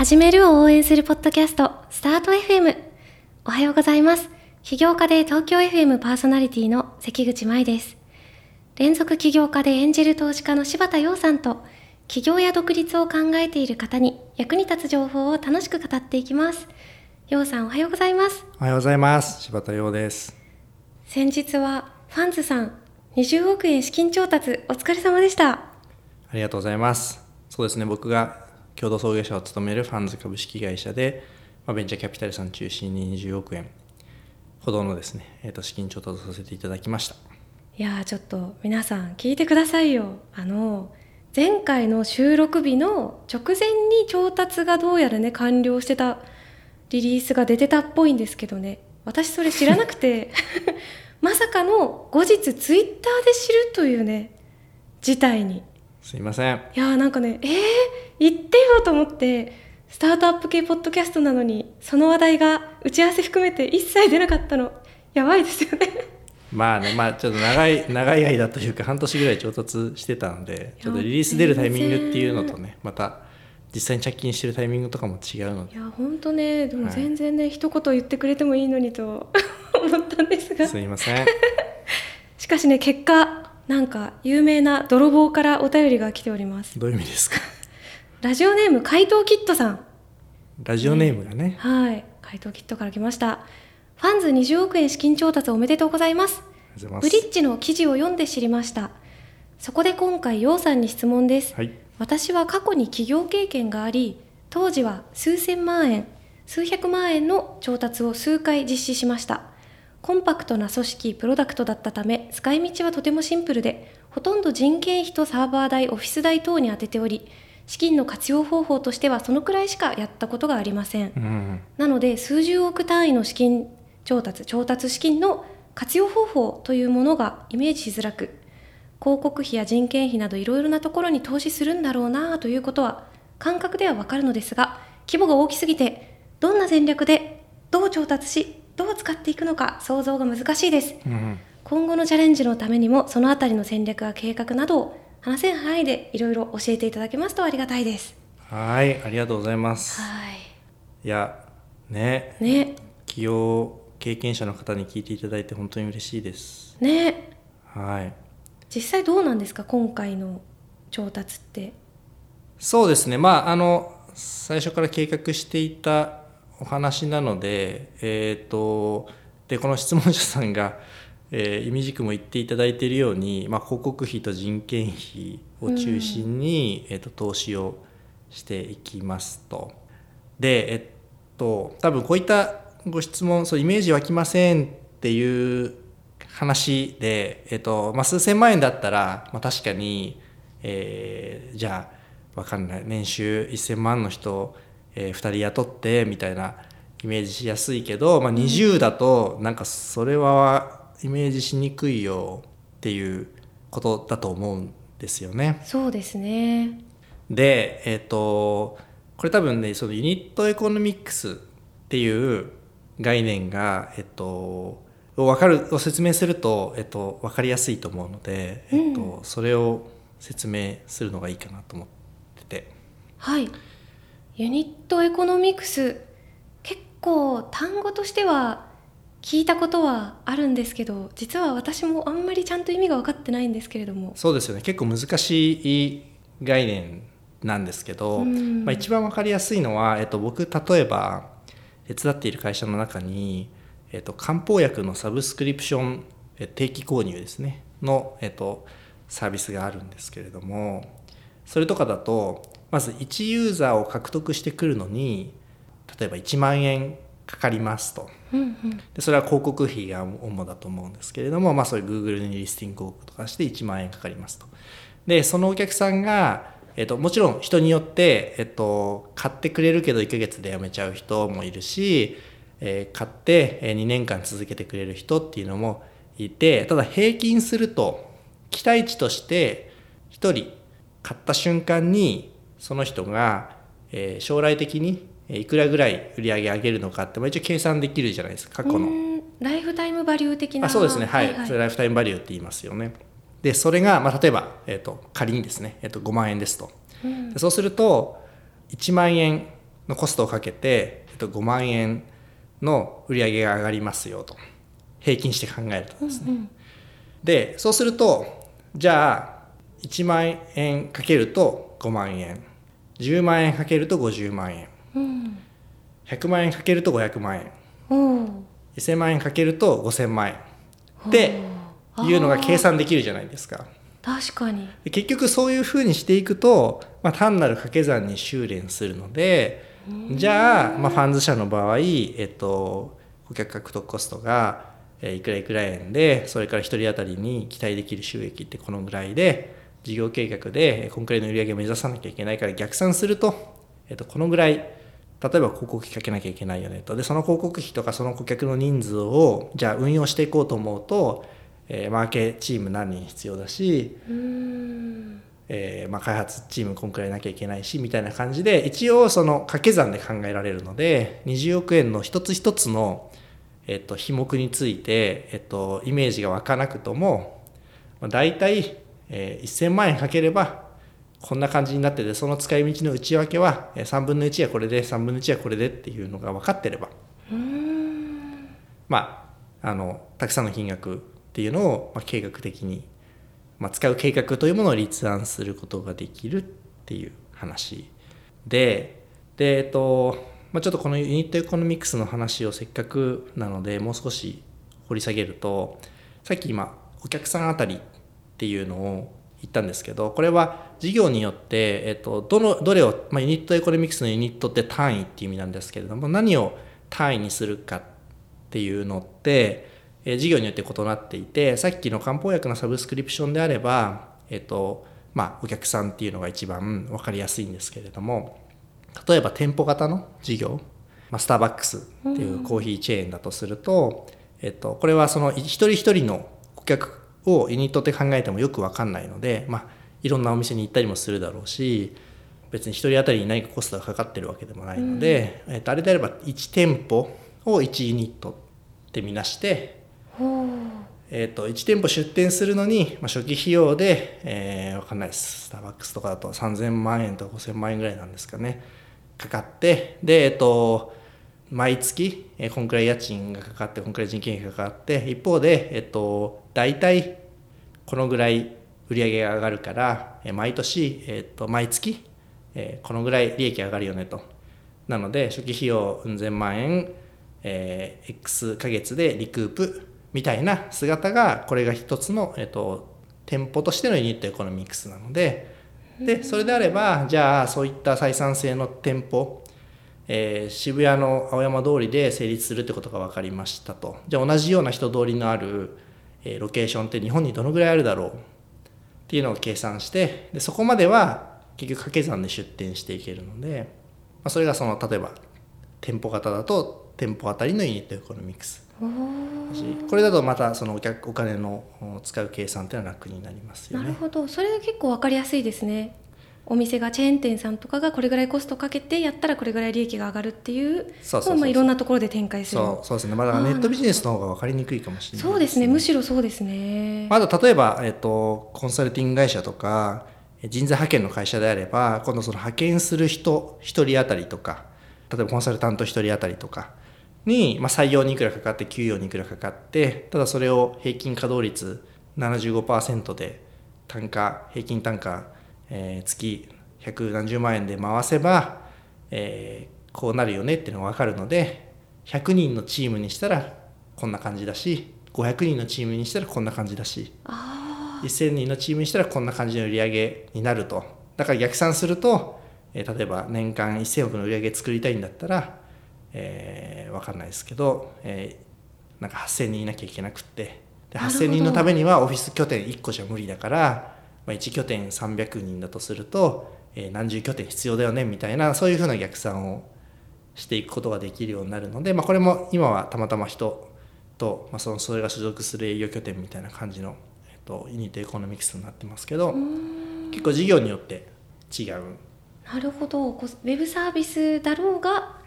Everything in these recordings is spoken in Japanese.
始めるを応援するポッドキャスト、スタート FM。おはようございます。起業家で東京 FM パーソナリティの関口舞です。連続起業家で演じる投資家の柴田洋さんと、起業や独立を考えている方に役に立つ情報を楽しく語っていきます。洋さんおはようございます。おはようございます。柴田洋です。先日はファンズさん20億円資金調達お疲れ様でした。ありがとうございます。そうですね、僕が共同創業者を務めるファンズ株式会社で、まあ、ベンチャーキャピタルさん中心に20億円ほどのですね、えー、と資金調達させていただきました。いやちょっと皆さん聞いてくださいよ。あの前回の収録日の直前に調達がどうやらね完了してたリリースが出てたっぽいんですけどね。私それ知らなくて まさかの後日ツイッターで知るというね事態に。すいません。いやーなんかねえー、言ってよと思ってスタートアップ系ポッドキャストなのにその話題が打ち合わせ含めて一切出なかったの。やばいですよね。まあねまあちょっと長い長い間というか半年ぐらい調達してたのでちょっとリリース出るタイミングっていうのとねまた実際に着金してるタイミングとかも違うので。いや本当ねでも全然ね、はい、一言言ってくれてもいいのにと 思ったんですが。すいません。しかしね結果なんか有名な泥棒からお便りが来ております。どういう意味ですか？ラジオネーム怪盗キットさん。ラジオネームがね、はい。怪盗キットから来ました。ファンズ20億円資金調達おめでとうございます。ブリッジの記事を読んで知りました。そこで今回楊さんに質問です、はい、私は過去に起業経験があり当時は数千万円数百万円の調達を数回実施しましたコンパクトな組織、プロダクトだったため、使い道はとてもシンプルで、ほとんど人件費とサーバー代、オフィス代等に充てており、資金の活用方法としてはそのくらいしかやったことがありません。うん、なので、数十億単位の資金調達、調達資金の活用方法というものがイメージしづらく、広告費や人件費などいろいろなところに投資するんだろうなということは感覚ではわかるのですが、規模が大きすぎて、どんな戦略でどう調達し、どう使っていくのか想像が難しいです、うん、今後のチャレンジのためにもそのあたりの戦略や計画などを話せる範囲でいろいろ教えていただけますとありがたいです。はいありがとうございます。はい。いやね。ね。起業経験者の方に聞いていただいて本当に嬉しいです。ね。はい。実際どうなんですか今回の調達って。そうですね。まああの最初から計画していたお話なので、えーと、でこの質問者さんが、えー、意味軸も言っていただいているように、まあ、広告費と人件費を中心に、うん、えーと、投資をしていきますと。で、えっと、多分こういったご質問そうイメージ湧きませんっていう話で、えっとまあ、数千万円だったら、まあ、確かに、えー、じゃあ分かんない年収1,000万の人えー、2人雇ってみたいなイメージしやすいけど、まあ、20だとなんかそれはイメージしにくいよっていうことだと思うんですよね。そうですねで、えっ、ー、とこれ多分ねそのユニットエコノミックスっていう概念が、えっ、ー、と分かるを説明すると、えっ、ー、と、分かりやすいと思うので、うん、えっと、それを説明するのがいいかなと思ってて。はいユニットエコノミクス結構単語としては聞いたことはあるんですけど実は私もあんまりちゃんと意味が分かってないんですけれども。そうですよね。結構難しい概念なんですけど、まあ、一番分かりやすいのは、えっと、僕例えば手伝っている会社の中に、えっと、漢方薬のサブスクリプション定期購入ですねの、えっと、サービスがあるんですけれどもそれとかだとまず1ユーザーを獲得してくるのに例えば1万円かかりますと、うんうん、でそれは広告費が主だと思うんですけれども、まあ、そういう Google にリスティング広告とかして1万円かかりますと。でそのお客さんが、えっと、もちろん人によって、えっと、買ってくれるけど1ヶ月で辞めちゃう人もいるし、えー、買って2年間続けてくれる人っていうのもいてただ平均すると期待値として1人買った瞬間にその人が、えー、将来的にいくらぐらい売り上げ上げるのかって一応計算できるじゃないですか過去の。ライフタイムバリュー的な？あそうですね。はい、はいはい、それライフタイムバリューって言いますよね。でそれが、まあ、例えば、えーと、仮にですね、えーと、5万円ですと、うん、そうすると1万円のコストをかけて、えっと、5万円の売り上げが上がりますよと。平均して考えるとですね、うんうん、でそうするとじゃあ1万円かけると5万円10万円かけると50万円、うん、100万円かけると500万円、うん、1000万円かけると5000万円っていうのが計算できるじゃないですか。確かに。結局そういうふうにしていくと、まあ、単なる掛け算に修練するのでじゃあ、まあ、ファンズ社の場合、えっと、顧客獲得コストがえいくらいくら円でそれから1人当たりに期待できる収益ってこのぐらいで事業計画でこんくらいの売り上げを目指さなきゃいけないから逆算すると、えっと、このぐらい例えば広告費かけなきゃいけないよねと。でその広告費とかその顧客の人数をじゃあ運用していこうと思うと、えー、マーケチーム何人必要だしえー、まあ、開発チームこんくらいなきゃいけないしみたいな感じで一応その掛け算で考えられるので20億円の一つ一つの、えっと、費目について、えっと、イメージが湧かなくとも、まあ、大体、えー、1000万円かければこんな感じになっててその使い道の内訳は3分の1はこれで3分の1はこれでっていうのが分かってれば。まああのたくさんの金額っていうのを、まあ、計画的にまあ、使う計画というものを立案することができるっていう話。でで、えっとまあ、ちょっとこのユニットエコノミクスの話をせっかくなのでもう少し掘り下げるとさっき今お客さんあたりっていうのを言ったんですけどこれは事業によって、えっと、どのどれを、まあ、ユニットエコノミクスのユニットって単位っていう意味なんですけれども何を単位にするかっていうのってえ事業によって異なっていてさっきの漢方薬のサブスクリプションであれば、えっとまあ、お客さんっていうのが一番分かりやすいんですけれども例えば店舗型の事業、まあ、スターバックスっていうコーヒーチェーンだとすると、えっと、これはその一人一人の顧客をユニットって考えてもよく分かんないので、まあ、いろんなお店に行ったりもするだろうし別に1人当たりに何かコストがかかってるわけでもないので、うん、えっと、あれであれば1店舗を1ユニットってみなしてえーと、1店舗出店するのに、まあ、初期費用で、えー、分かんないです。スターバックスとかだと3000万円とか5000万円ぐらいなんですかね。かかってでえっ、ー、と毎月、えー、こんくらい家賃がかかってこんくらい人件費がかかって一方でえっ、ー、と大体このぐらい売り上げが上がるから、え、毎年、えーと、毎月、え、このぐらい利益上がるよねと。なので初期費用うん千万円、えー、X ヶ月でリクープみたいな姿がこれが一つの、えっと、店舗としてのユニットエコノミクスなのででそれであればじゃあそういった採算性の店舗、えー、渋谷の青山通りで成立するってことが分かりましたと。じゃあ同じような人通りのある、えー、ロケーションって日本にどのぐらいあるだろうっていうのを計算してでそこまでは結局掛け算で出店していけるので、まあ、それがその例えば店舗型だと店舗あたりのユニットエコノミクスこれだとまたそのお客お金の使う計算っていうのは楽になりますよね。なるほどそれ結構分かりやすいですね。お店がチェーン店さんとかがこれぐらいコストかけてやったらこれぐらい利益が上がるっていうそうまあいろんなところで展開する。そうそうですね。まだネットビジネスの方が分かりにくいかもしれない、ね、そうですね。むしろそうですね。まだ例えば、えっと、コンサルティング会社とか人材派遣の会社であれば今度その派遣する人1人当たりとか例えばコンサルタント1人当たりとかに、まあ、採用にいくらかかって給与にいくらかかってただそれを平均稼働率75%で単価平均単価、えー、月百何十万円で回せば、えー、こうなるよねっていうのが分かるので100人のチームにしたらこんな感じだし500人のチームにしたらこんな感じだし1000人のチームにしたらこんな感じの売り上げになると。だから逆算すると、えー、例えば年間1000億の売り上げ作りたいんだったらえー、分かんないですけど、えー、なんか8,000人いなきゃいけなくって。で8,000人のためにはオフィス拠点1個じゃ無理だから、まあ、1拠点300人だとすると、えー、何十拠点必要だよねみたいなそういうふうな逆算をしていくことができるようになるので、まあ、これも今はたまたま人と、まあ、そのそれが所属する営業拠点みたいな感じの、えーと、ユニットエコノミクスになってますけど結構事業によって違う。なるほどウェブサービスだろうが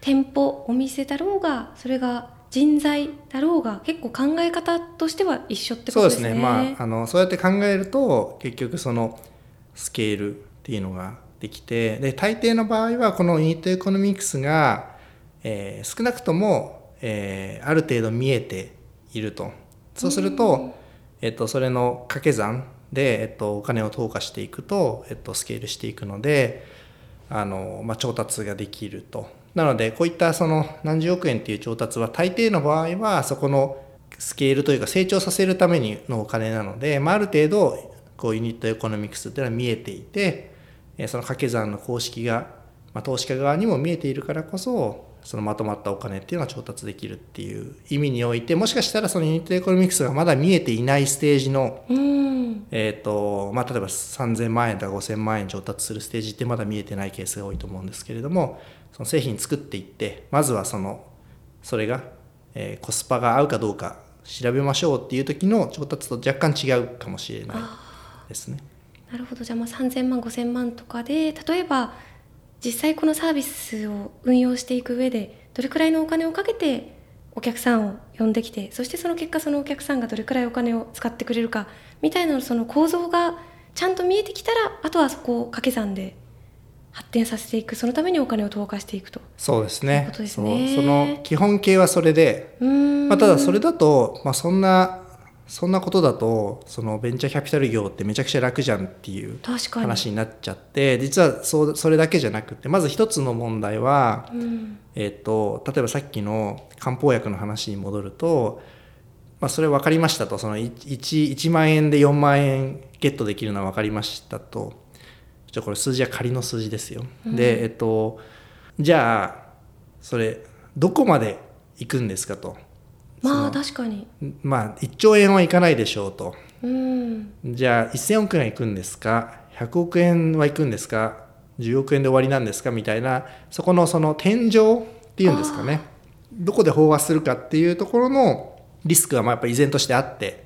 店舗お店だろうがそれが人材だろうが結構考え方としては一緒ってことですね。そうですね。まああのそうやって考えると結局そのスケールっていうのができてで大抵の場合はこのユニットエコノミクスが、えー、少なくとも、えー、ある程度見えているとそうすると、えっと、それの掛け算で、えっと、お金を投下していくと、えっと、スケールしていくのであの、まあ、調達ができると。なのでこういったその何十億円っていう調達は大抵の場合はそこのスケールというか成長させるためにのお金なので、まあ、ある程度こうユニットエコノミクスっていうのは見えていてその掛け算の公式が、まあ、投資家側にも見えているからこそそのまとまったお金っていうのは調達できるっていう意味においてもしかしたらそのユニットエコノミクスがまだ見えていないステージの、えーとまあ、例えば3,000万円とか5,000万円調達するステージってまだ見えてないケースが多いと思うんですけれどもその製品作っていってまずはそのそれが、えー、コスパが合うかどうか調べましょうっていう時の調達と若干違うかもしれないですね。なるほどじゃあまあ3,000万5,000万とかで例えば実際このサービスを運用していく上でどれくらいのお金をかけてお客さんを呼んできてそしてその結果そのお客さんがどれくらいお金を使ってくれるかみたいなその構造がちゃんと見えてきたらあとはそこを掛け算で発展させていくそのためにお金を投下していくと。そうですね。そその基本形はそれで、まあ、ただそれだと、まあ、そんなそんなことだとそのベンチャーキャピタル業ってめちゃくちゃ楽じゃんっていう話になっちゃって実はそうそれだけじゃなくてまず一つの問題は、うん、えーと、例えばさっきの漢方薬の話に戻ると、まあ、それ分かりましたと。その 1, 1万円で4万円ゲットできるのは分かりましたとじゃこれ数字は仮の数字ですよ。うん、でえっ、ー、とじゃあそれどこまで行くんですかと。まあ確かに。まあ1兆円はいかないでしょうと、うん、じゃあ1000億円はいくんですか。100億円はいくんですか。10億円で終わりなんですかみたいな。そこのその天井っていうんですかね。どこで飽和するかっていうところのリスクがまあやっぱ依然としてあって、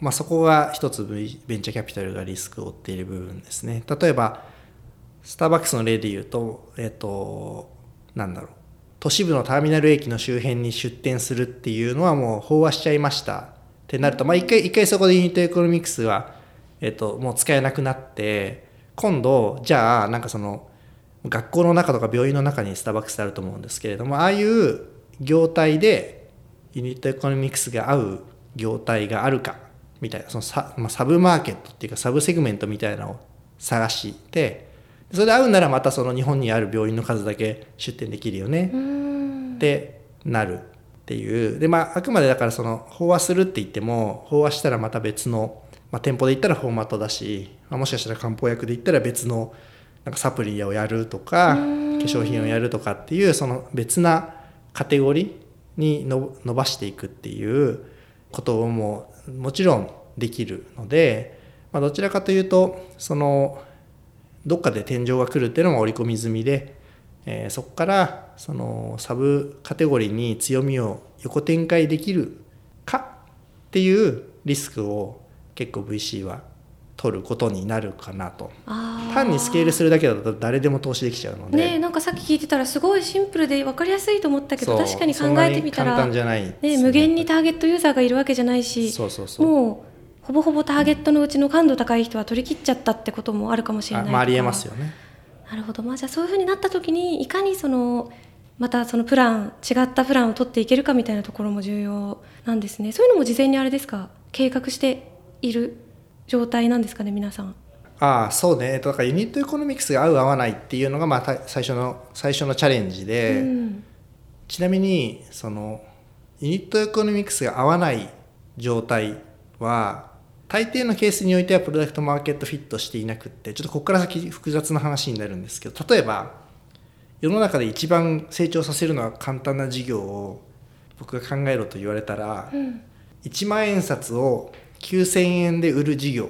まあ、そこが一つベンチャーキャピタルがリスクを負っている部分ですね。例えばスターバックスの例で言うとえっ、となんだろう。都市部のターミナル駅の周辺に出店するっていうのはもう飽和しちゃいました。ってなると、まあ、一回一回そこでユニットエコノミクスは、えっと、もう使えなくなって今度じゃあなんかその学校の中とか病院の中にスターバックスあると思うんですけれどもああいう業態でユニットエコノミクスが合う業態があるか。みたいなそのサ,、まあ、サブマーケットっていうかサブセグメントみたいなのを探してそれで合うならまたその日本にある病院の数だけ出店できるよねってなるっていう。でまああくまでだからその飽和するって言っても飽和したらまた別の、まあ、店舗で言ったらフォーマットだし、まあ、もしかしたら漢方薬で言ったら別のなんかサプリをやるとか化粧品をやるとかっていうその別なカテゴリーに伸ばしていくっていうことももちろんできるので、まあ、どちらかというとそのどっかで天井が来るっていうのも織り込み済みで、えー、そこからそのサブカテゴリーに強みを横展開できるかっていうリスクを結構 VC は取ることになるかなと。単にスケールするだけだと誰でも投資できちゃうので。ねなんかさっき聞いてたらすごいシンプルで分かりやすいと思ったけど確かに考えてみたら簡単じゃない、ね、無限にターゲットユーザーがいるわけじゃないしそうそうそうもうほぼほぼターゲットのうちの感度高い人は取り切っちゃったってこともあるかもしれないあ、ありえますよね。なるほど。まあじゃあそういうふうになった時にいかにそのまたそのプラン違ったプランを取っていけるかみたいなところも重要なんですね。そういうのも事前にあれですか？計画している？状態なんですかね皆さん。ああそうね。だからユニットエコノミクスが合う合わないっていうのがまあ最初の最初のチャレンジで、うん、ちなみにそのユニットエコノミクスが合わない状態は大抵のケースにおいてはプロダクトマーケットフィットしていなくってちょっとここから先複雑な話になるんですけど例えば世の中で一番成長させるのは簡単な事業を僕が考えろと言われたら、うん、1万円札を9,000円で売る事業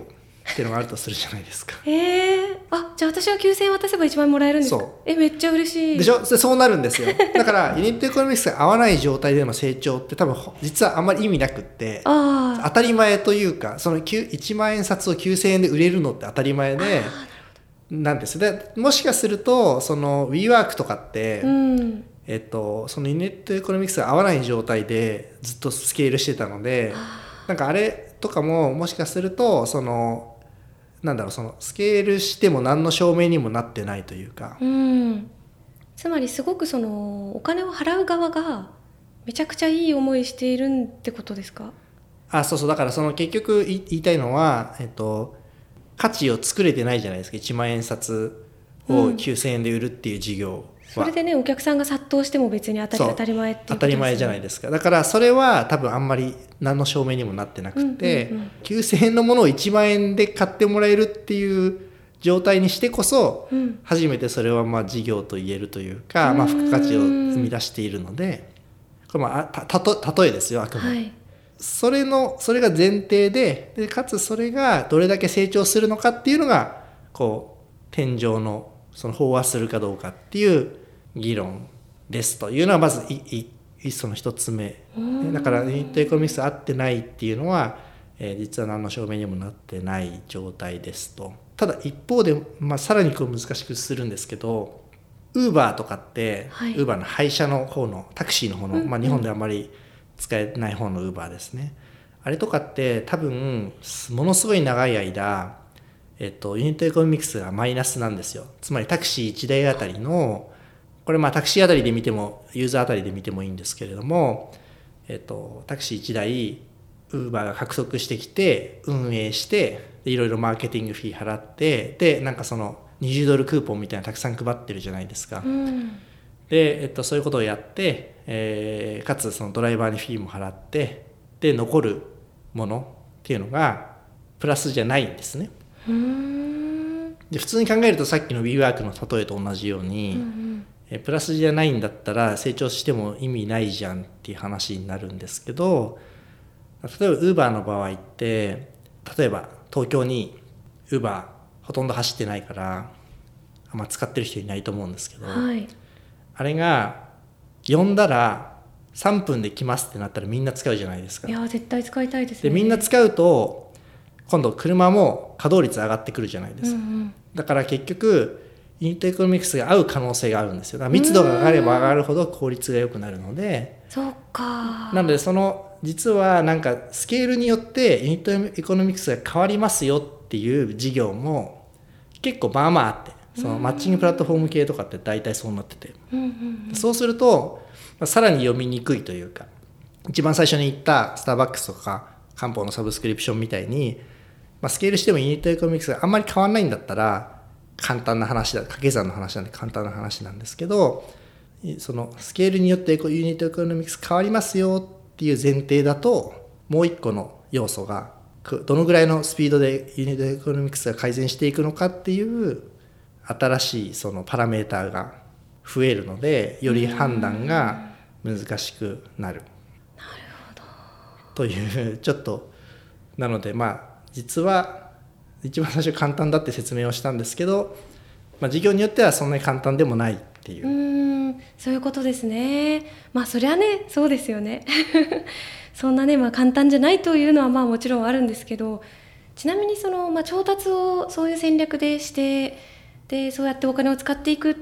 っていうのがあるとするじゃないですか。えー、あじゃあ私は9000円渡せば1万円もらえるんですか？えめっちゃ嬉しい。でしょ？そうなるんですよ。だからユニットエコノミクスが合わない状態での成長って多分実はあんまり意味なくって当たり前というかその1万円札を9000円で売れるのって当たり前でなんです。でもしかするとその WeWork とかって、うん。えっと、そのユニットエコノミクスが合わない状態でずっとスケールしてたのでなんかあれとかももしかするとそのなんだろうそのスケールしても何の証明にもなってないというか。うん。つまりすごくそのお金を払う側がめちゃくちゃいい思いしているってことですか？あそうそう。だからその結局言いたいのは、えっと、価値を作れてないじゃないですか。1万円札を9,000円で売るっていう事業それでねお客さんが殺到しても別に当たり当たり前っていう、ね、当たり前じゃないですか。だからそれは多分あんまり何の証明にもなってなくて、うんうんうん、9,000円のものを1万円で買ってもらえるっていう状態にしてこそ、うん、初めてそれはまあ事業と言えるというか、まあ、付加価値を生み出しているのでこれまあたた例えですよあくまで、はい、それのそれが前提ででかつそれがどれだけ成長するのかっていうのがこう天井のその飽和するかどうかっていう議論ですというのはまずいいその一つ目。だからユニットエコノミクス合ってないっていうのは、えー、実は何の証明にもなってない状態ですと。ただ一方で、まあ、さらにこう難しくするんですけどウーバーとかって、ウーバーの配車の方のタクシーの方の、まあ、日本であんまり使えない方のウーバーですね。あれとかって多分ものすごい長い間、えっと、ユニットエコノミクスがマイナスなんですよ。つまりタクシー1台あたりのこれまあタクシーあたりで見てもユーザーあたりで見てもいいんですけれども、えっと、タクシー1台ウーバーが獲得してきて運営していろいろマーケティングフィー払ってでなんかその20ドルクーポンみたいなたくさん配ってるじゃないですか。うん、で、えっと、そういうことをやって、えー、かつそのドライバーにフィーも払ってで残るものっていうのがプラスじゃないんですね。で普通に考えるとさっきの WeWork の例えと同じように、うんうん、えプラスじゃないんだったら成長しても意味ないじゃんっていう話になるんですけど例えば Uber の場合って例えば東京に Uber ほとんど走ってないからあんま使ってる人いないと思うんですけど、はい、あれが呼んだら3分で来ますってなったらみんな使うじゃないですか。いや絶対使いたいです、ね、でみんな使うと今度車も稼働率上がってくるじゃないですか。うんうん、だから結局ユニットエコノミクスが合う可能性があるんですよ。だから密度が上がれば上がるほど効率が良くなるので。そうか。なのでその実はなんかスケールによってユニットエコノミクスが変わりますよっていう事業も結構まあまああってそのマッチングプラットフォーム系とかって大体そうなってて、そうするとさらに読みにくいというか一番最初に言ったスターバックスとか漢方のサブスクリプションみたいに、まあ、スケールしてもユニットエコノミクスがあんまり変わらないんだったら簡単な話だ掛け算の話なんで簡単な話なんですけどそのスケールによってユニットエコノミクス変わりますよっていう前提だともう一個の要素がどのぐらいのスピードでユニットエコノミクスが改善していくのかっていう新しいそのパラメーターが増えるのでより判断が難しくなる。なるほどというちょっとなのでまあ実は一番最初簡単だって説明をしたんですけど、まあ、事業によってはそんなに簡単でもないっていう。うんそういうことですね。まあそりゃねそうですよね。そんなね、まあ、簡単じゃないというのはまあもちろんあるんですけどちなみにその、まあ、調達をそういう戦略でしてでそうやってお金を使っていくっ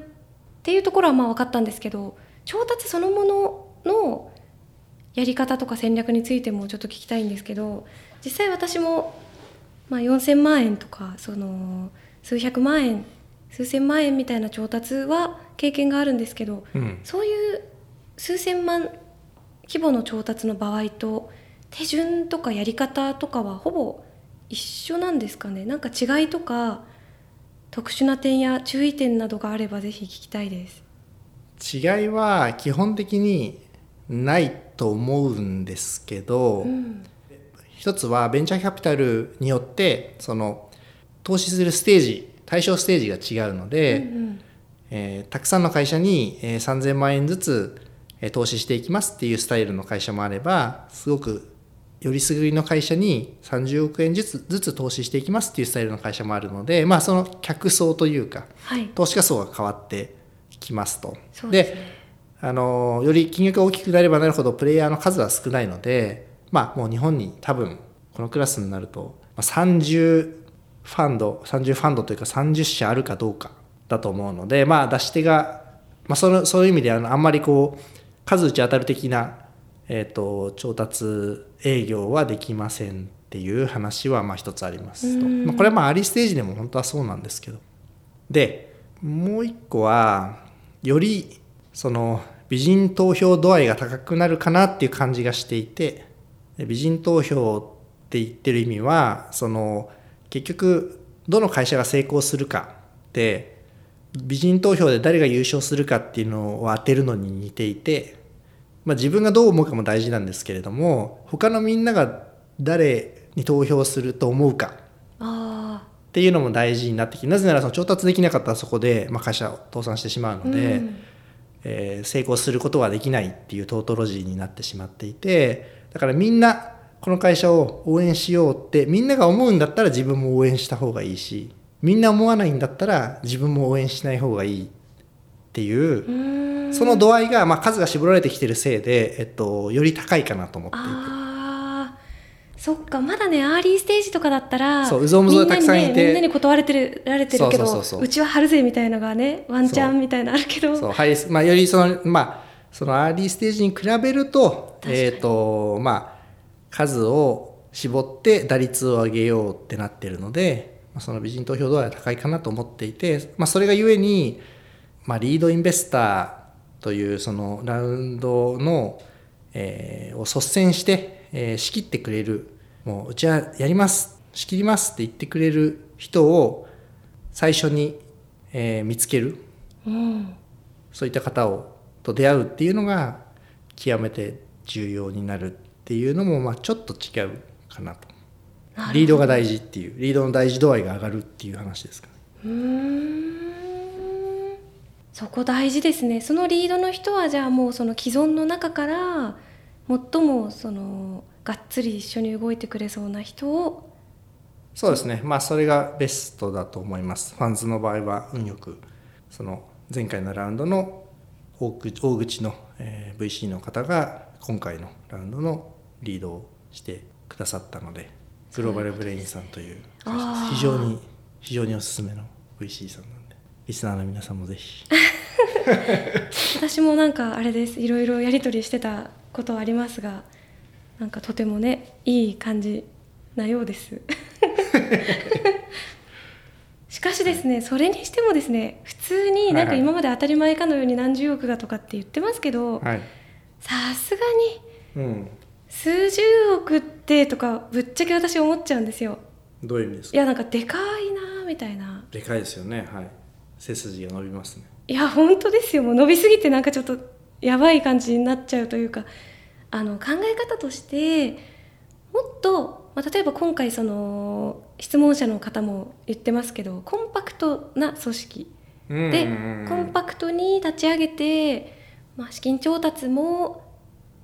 ていうところはまあ分かったんですけど調達そのもののやり方とか戦略についてもちょっと聞きたいんですけど実際私も、まあ、4,000万円とかその数百万円数千万円みたいな調達は経験があるんですけど、うん、そういう数千万規模の調達の場合と手順とかやり方とかはほぼ一緒なんですかね。なんか違いとか特殊な点や注意点などがあればぜひ聞きたいです。違いは基本的にないと思うんですけど、うん、一つはベンチャーキャピタルによってその投資するステージ対象ステージが違うので、うんうん、えー、たくさんの会社に、えー、3000万円ずつ、えー、投資していきますっていうスタイルの会社もあればすごくよりすぐりの会社に30億円ずつずつ投資していきますっていうスタイルの会社もあるので、まあ、その客層というか、はい、投資家層が変わってきますと。で、ね、あのより金額が大きくなればなるほどプレイヤーの数は少ないので、まあ、もう日本に多分このクラスになると30ファンド30ファンドというか30社あるかどうかだと思うので、まあ、出し手が、まあ、そのそういう意味であのあんまりこう数打ち当たる的なえーと、調達営業はできませんっていう話はまあ一つありますと、まあ、これはまあアリステージでも本当はそうなんですけど。でもう一個はよりその美人投票度合いが高くなるかなっていう感じがしていて美人投票って言ってる意味はその結局どの会社が成功するかって美人投票で誰が優勝するかっていうのを当てるのに似ていて、まあ、自分がどう思うかも大事なんですけれども他のみんなが誰に投票すると思うかっていうのも大事になってきてなぜならその調達できなかったらそこで、まあ、会社を倒産してしまうので、うん、えー、成功することはできないっていうトートロジーになってしまっていてだからみんなこの会社を応援しようってみんなが思うんだったら自分も応援した方がいいしみんな思わないんだったら自分も応援しない方がいいっていうその度合いが、まあ、数が絞られてきてるせいで、えっと、より高いかなと思っていて。そっかまだねアーリーステージとかだったらそううぞうむぞうたくさんいて。みんなに断れてるられてるけどうちは張るぜみたいのがねワンチャンみたいなあるけど。そうはい、まあ、よりそのまあそのアーリーステージに比べるとえっ、ー、とまあ数を絞って打率を上げようってなってるので、まあ、その美人投票度合いは高いかなと思っていて、まあ、それがゆえに、まあ、リードインベスターというそのラウンドの、えー、を率先してえー、仕切ってくれるもううちはやります仕切りますって言ってくれる人を最初に、えー、見つける、うん、そういった方をと出会うっていうのが極めて重要になるっていうのも、まあ、ちょっと違うかなと。リードが大事っていうリードの大事度合いが上がるっていう話ですかね。うん。そこ大事ですね。そのリードの人はじゃあもうその既存の中から最もそのがっつり一緒に動いてくれそうな人を。そうですね。まあそれがベストだと思います。ファンズの場合は運よくその前回のラウンドの大口の、えー、VC の方が今回のラウンドのリードをしてくださったのでグローバルブレインさんという非常に非常におすすめの VC さんなんでリスナーの皆さんもぜひ。私もなんかあれです。いろいろやり取りしてたことはありますがなんかとてもねいい感じなようです しかしですねそれにしてもですね普通になんか今まで当たり前かのように何十億がとかって言ってますけどさすがに数十億ってとかぶっちゃけ私思っちゃうんですよ。どういう意味ですか？いやなんかでかいなみたいな。でかいですよね。はい。背筋が伸びますね。いや本当ですよ。もう伸びすぎてなんかちょっとやばい感じになっちゃうというかあの考え方としてもっと、まあ、例えば今回その質問者の方も言ってますけどコンパクトな組織でコンパクトに立ち上げて、まあ、資金調達も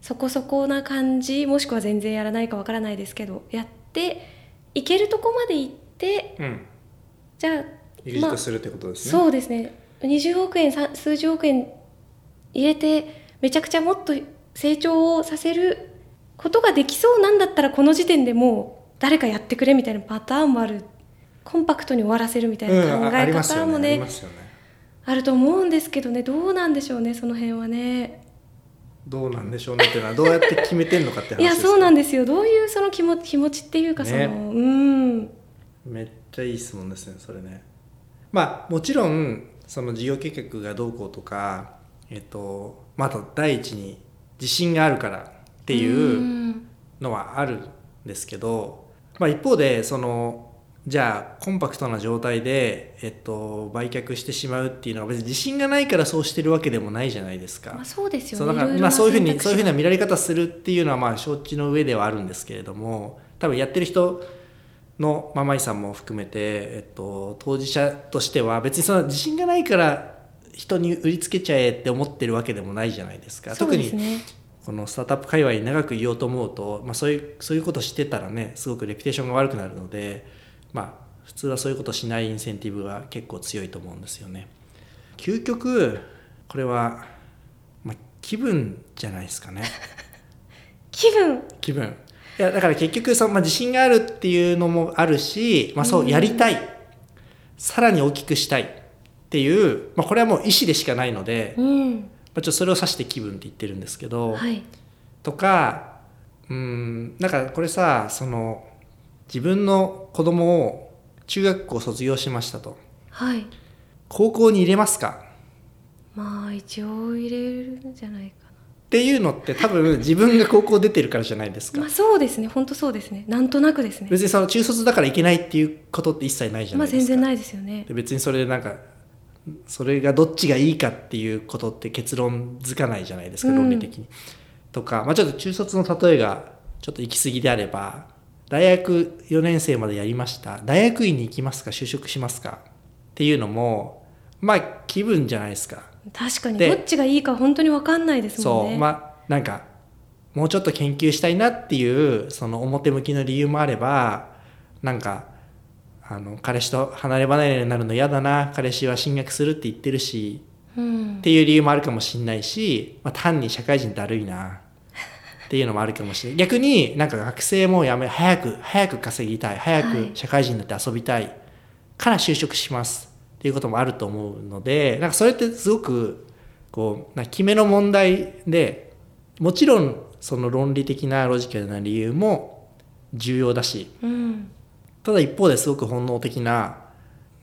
そこそこな感じもしくは全然やらないかわからないですけどやっていけるとこまで行って、うん、じゃあ、まあ、するってことですね。そうですね。20億円数十億円入れてめちゃくちゃもっと成長をさせることができそうなんだったらこの時点でもう誰かやってくれみたいなパターンもある。コンパクトに終わらせるみたいな考え方もね,、あると思うんですけどねどうなんでしょうねその辺はね。どうなんでしょうねっていうのはどうやって決めてんのかって話いやそうなんですよ。どういうその気持気持ちっていうかその、ね、うん。めっちゃいい質問ですねそれね。まあもちろんその事業計画がどうこうとかえっとまた第一に自信があるからっていうのはあるんですけど、まあ、一方でそのじゃあコンパクトな状態で、えっと、売却してしまうっていうのは別に自信がないからそうしてるわけでもないじゃないですか。まあ、そうですよね。そうまあそういうふうにそういうふうな見られ方するっていうのはまあ承知の上ではあるんですけれども多分やってる人のママイさんも含めて、えっと、当事者としては別にその自信がないから人に売りつけちゃえって思ってるわけでもないじゃないですか。すね、特にこのスタートアップ界隈に長くいようと思うと、まあ、そういうそういうことしてたらねすごくレピュテーションが悪くなるので、まあ、普通はそういうことしないインセンティブは結構強いと思うんですよね。究極これは、まあ、気分じゃないですかね。気分？気分。いやだから結局その、まあ、自信があるっていうのもあるし、まあ、そうやりたい、さらに大きくしたいっていう、まあ、これはもう意思でしかないので、うん、まあ、ちょっとそれを指して気分って言ってるんですけど、はい、とかうんなんかこれさその自分の子供を中学校卒業しましたと。はい。高校に入れますか？まあ一応入れるんじゃないかっていうのって多分自分が高校出てるからじゃないですか、まあそうですね。本当そうですね。なんとなくですね。別にその中卒だからいけないっていうことって一切ないじゃまないですか、あ全然ないですよね。で別にそれでなんかそれがどっちがいいかっていうことって結論づかないじゃないですかうん論理的に。とか、まあ、ちょっと中卒の例えがちょっと行き過ぎであれば大学4年生までやりました大学院に行きますか就職しますかっていうのもまあ気分じゃないですか。確かにでどっちがいいか本当に分かんないですもんねそうまあなんかもうちょっと研究したいなっていうその表向きの理由もあればなんかあの彼氏と離れ離れになるの嫌だな彼氏は進学するって言ってるしうん。っていう理由もあるかもしれないし、まあ、単に社会人だるいな っていうのもあるかもしれない。逆になんか学生もやめ早く早く稼ぎたい早はい。く社会人になって遊びたいから就職しますっていうこともあると思うのでなんかそれってすごくこうな決めの問題でもちろんその論理的なロジカルな理由も重要だしうんただ一方ですごく本能的な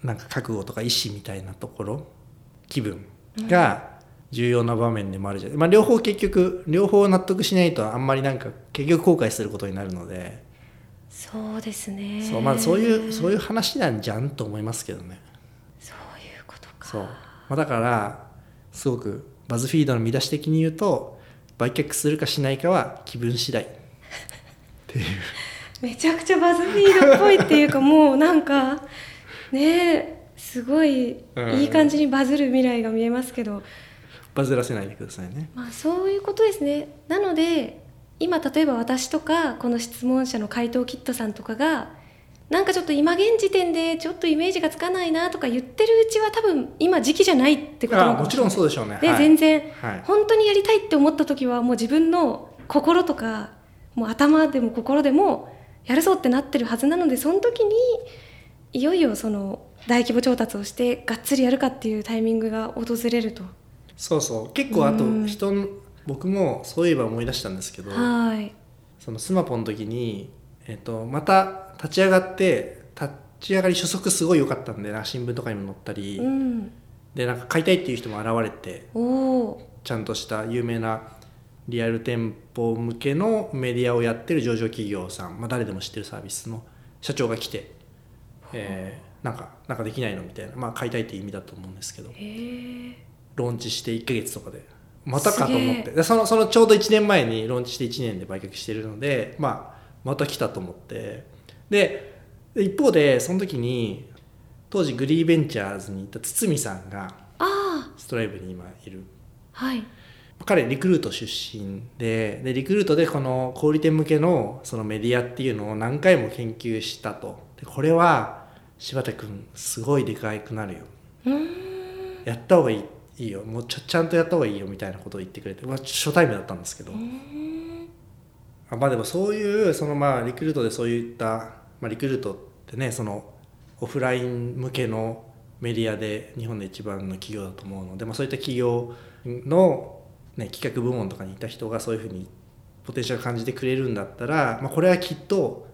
なんか覚悟とか意志みたいなところ気分が重要な場面でもあるじゃん、まあ、両方結局両方納得しないとあんまりなんか結局後悔することになるので、そうですね。そうまあ、そういうそういう話なんじゃんと思いますけどね。そういうことか。そう、まあ、だからすごくバズフィードの見出し的に言うと売却するかしないかは気分次第っていうめちゃくちゃバズフィードっぽいっていうかもうなんか ねえすごいうん。いい感じにバズる未来が見えますけど、バズらせないでくださいね。まあそういうことですね。なので今例えば私とかこの質問者の回答キットさんとかがなんかちょっと今現時点でちょっとイメージがつかないなとか言ってるうちは多分今時期じゃないってことなのかあもちろんそううでしょうね。で、はい。全然はい。本当にやりたいって思った時はもう自分の心とかもう頭でも心でもやるぞってなってるはずなのでその時にいよいよその大規模調達をしてがっつりやるかっていうタイミングが訪れると。そうそう。結構あとうん。僕もそういえば思い出したんですけどはい。そのスマポの時に、えっと、また立ち上がって立ち上がり初速すごい良かったんでな新聞とかにも載ったり、うん。でなんか買いたいっていう人も現れてちゃんとした有名なリアル店舗向けのメディアをやってる上場企業さん、まあ、誰でも知ってるサービスの社長が来て、えーなんかなんかできないのみたいな、まあ、買いたいっていう意味だと思うんですけどローンチして1ヶ月とかでまたかと思って。でそのそのちょうど1年前にローンチして1年で売却してるので、まあ、また来たと思って。でで一方でその時に当時グリーベンチャーズにいた堤さんがあストライブに今いる。あはい彼リクルート出身ででリクルートでこの小売店向けのそのメディアっていうのを何回も研究したと。でこれは柴田君すごいでかくなるよ。やった方がいいいいよ。もうちょちゃんとやった方がいいよみたいなことを言ってくれて、まあ、初対面だったんですけど、あまあでもそういうそのまあリクルートでそういった、まあ、リクルートってねそのオフライン向けのメディアで日本で一番の企業だと思うので、まあ、そういった企業の、ね、企画部門とかにいた人がそういうふうにポテンシャル感じてくれるんだったら、まあ、これはきっと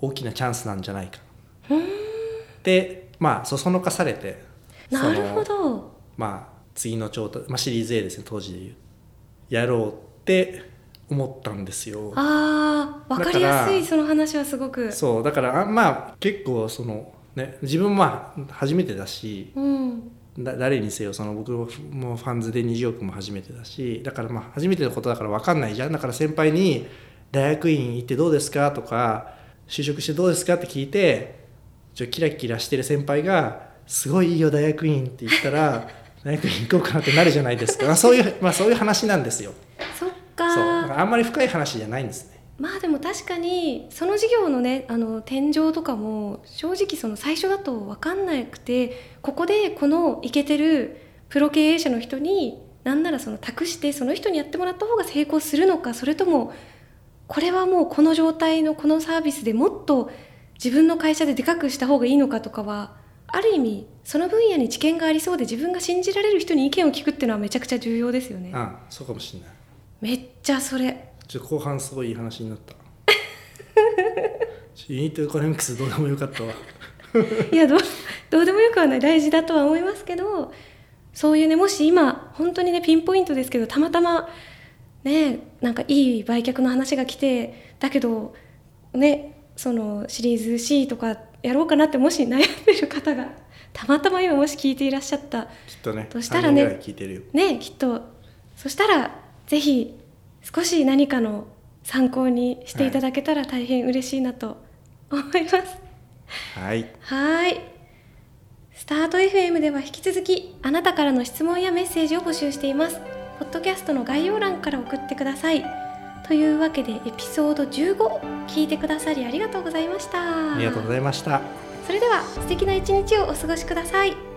大きなチャンスなんじゃないか。でまあそそのかされてなるほど。まあ次の調達、まあ、シリーズ A ですね当時で言うやろうって思ったんですよ。ああ分かりやすいその話はすごく。そうだからあまあ結構そのね自分もまあ初めてだしうん。だ誰にせよその僕もファンズで20億も初めてだしだからまあ初めてのことだから分かんないじゃんだから先輩に「大学院行ってどうですか?」とか「就職してどうですか?」って聞いてちょキラキラしてる先輩が「すごいいいよ大学院」って言ったら 大学院行こうかなってなるじゃないですか、まあ、そういうまあそういう話なんですよそっそうだかからあんまり深い話じゃないんですねまあでも確かにその事業のねあの天井とかも正直その最初だと分かんなくてここでこのイケてるプロ経営者の人になんならその託してその人にやってもらった方が成功するのかそれともこれはもうこの状態のこのサービスでもっと自分の会社ででかくした方がいいのかとかはある意味その分野に知見がありそうで自分が信じられる人に意見を聞くっていうのはめちゃくちゃ重要ですよね。ああそうかもしれないめっちゃそれちょっと後半すごいいい話になった。ユニットエコノミクスどうでもよかったわ。いやどうどうでもよくはない。大事だとは思いますけどそういうねもし今本当にねピンポイントですけどたまたまねなんかいい売却の話が来てだけどねそのシリーズ C とかやろうかなってもし悩んでる方がたまたま今もし聞いていらっしゃったきっとねとしたらねねきっと。そしたらぜひ少し何かの参考にしていただけたら大変嬉しいなと思います。はいはいスタート FM では引き続きあなたからの質問やメッセージを募集しています。ポッドキャストの概要欄から送ってください。というわけでエピソード15聞いてくださりありがとうございましたありがとうございましたそれでは素敵な一日をお過ごしください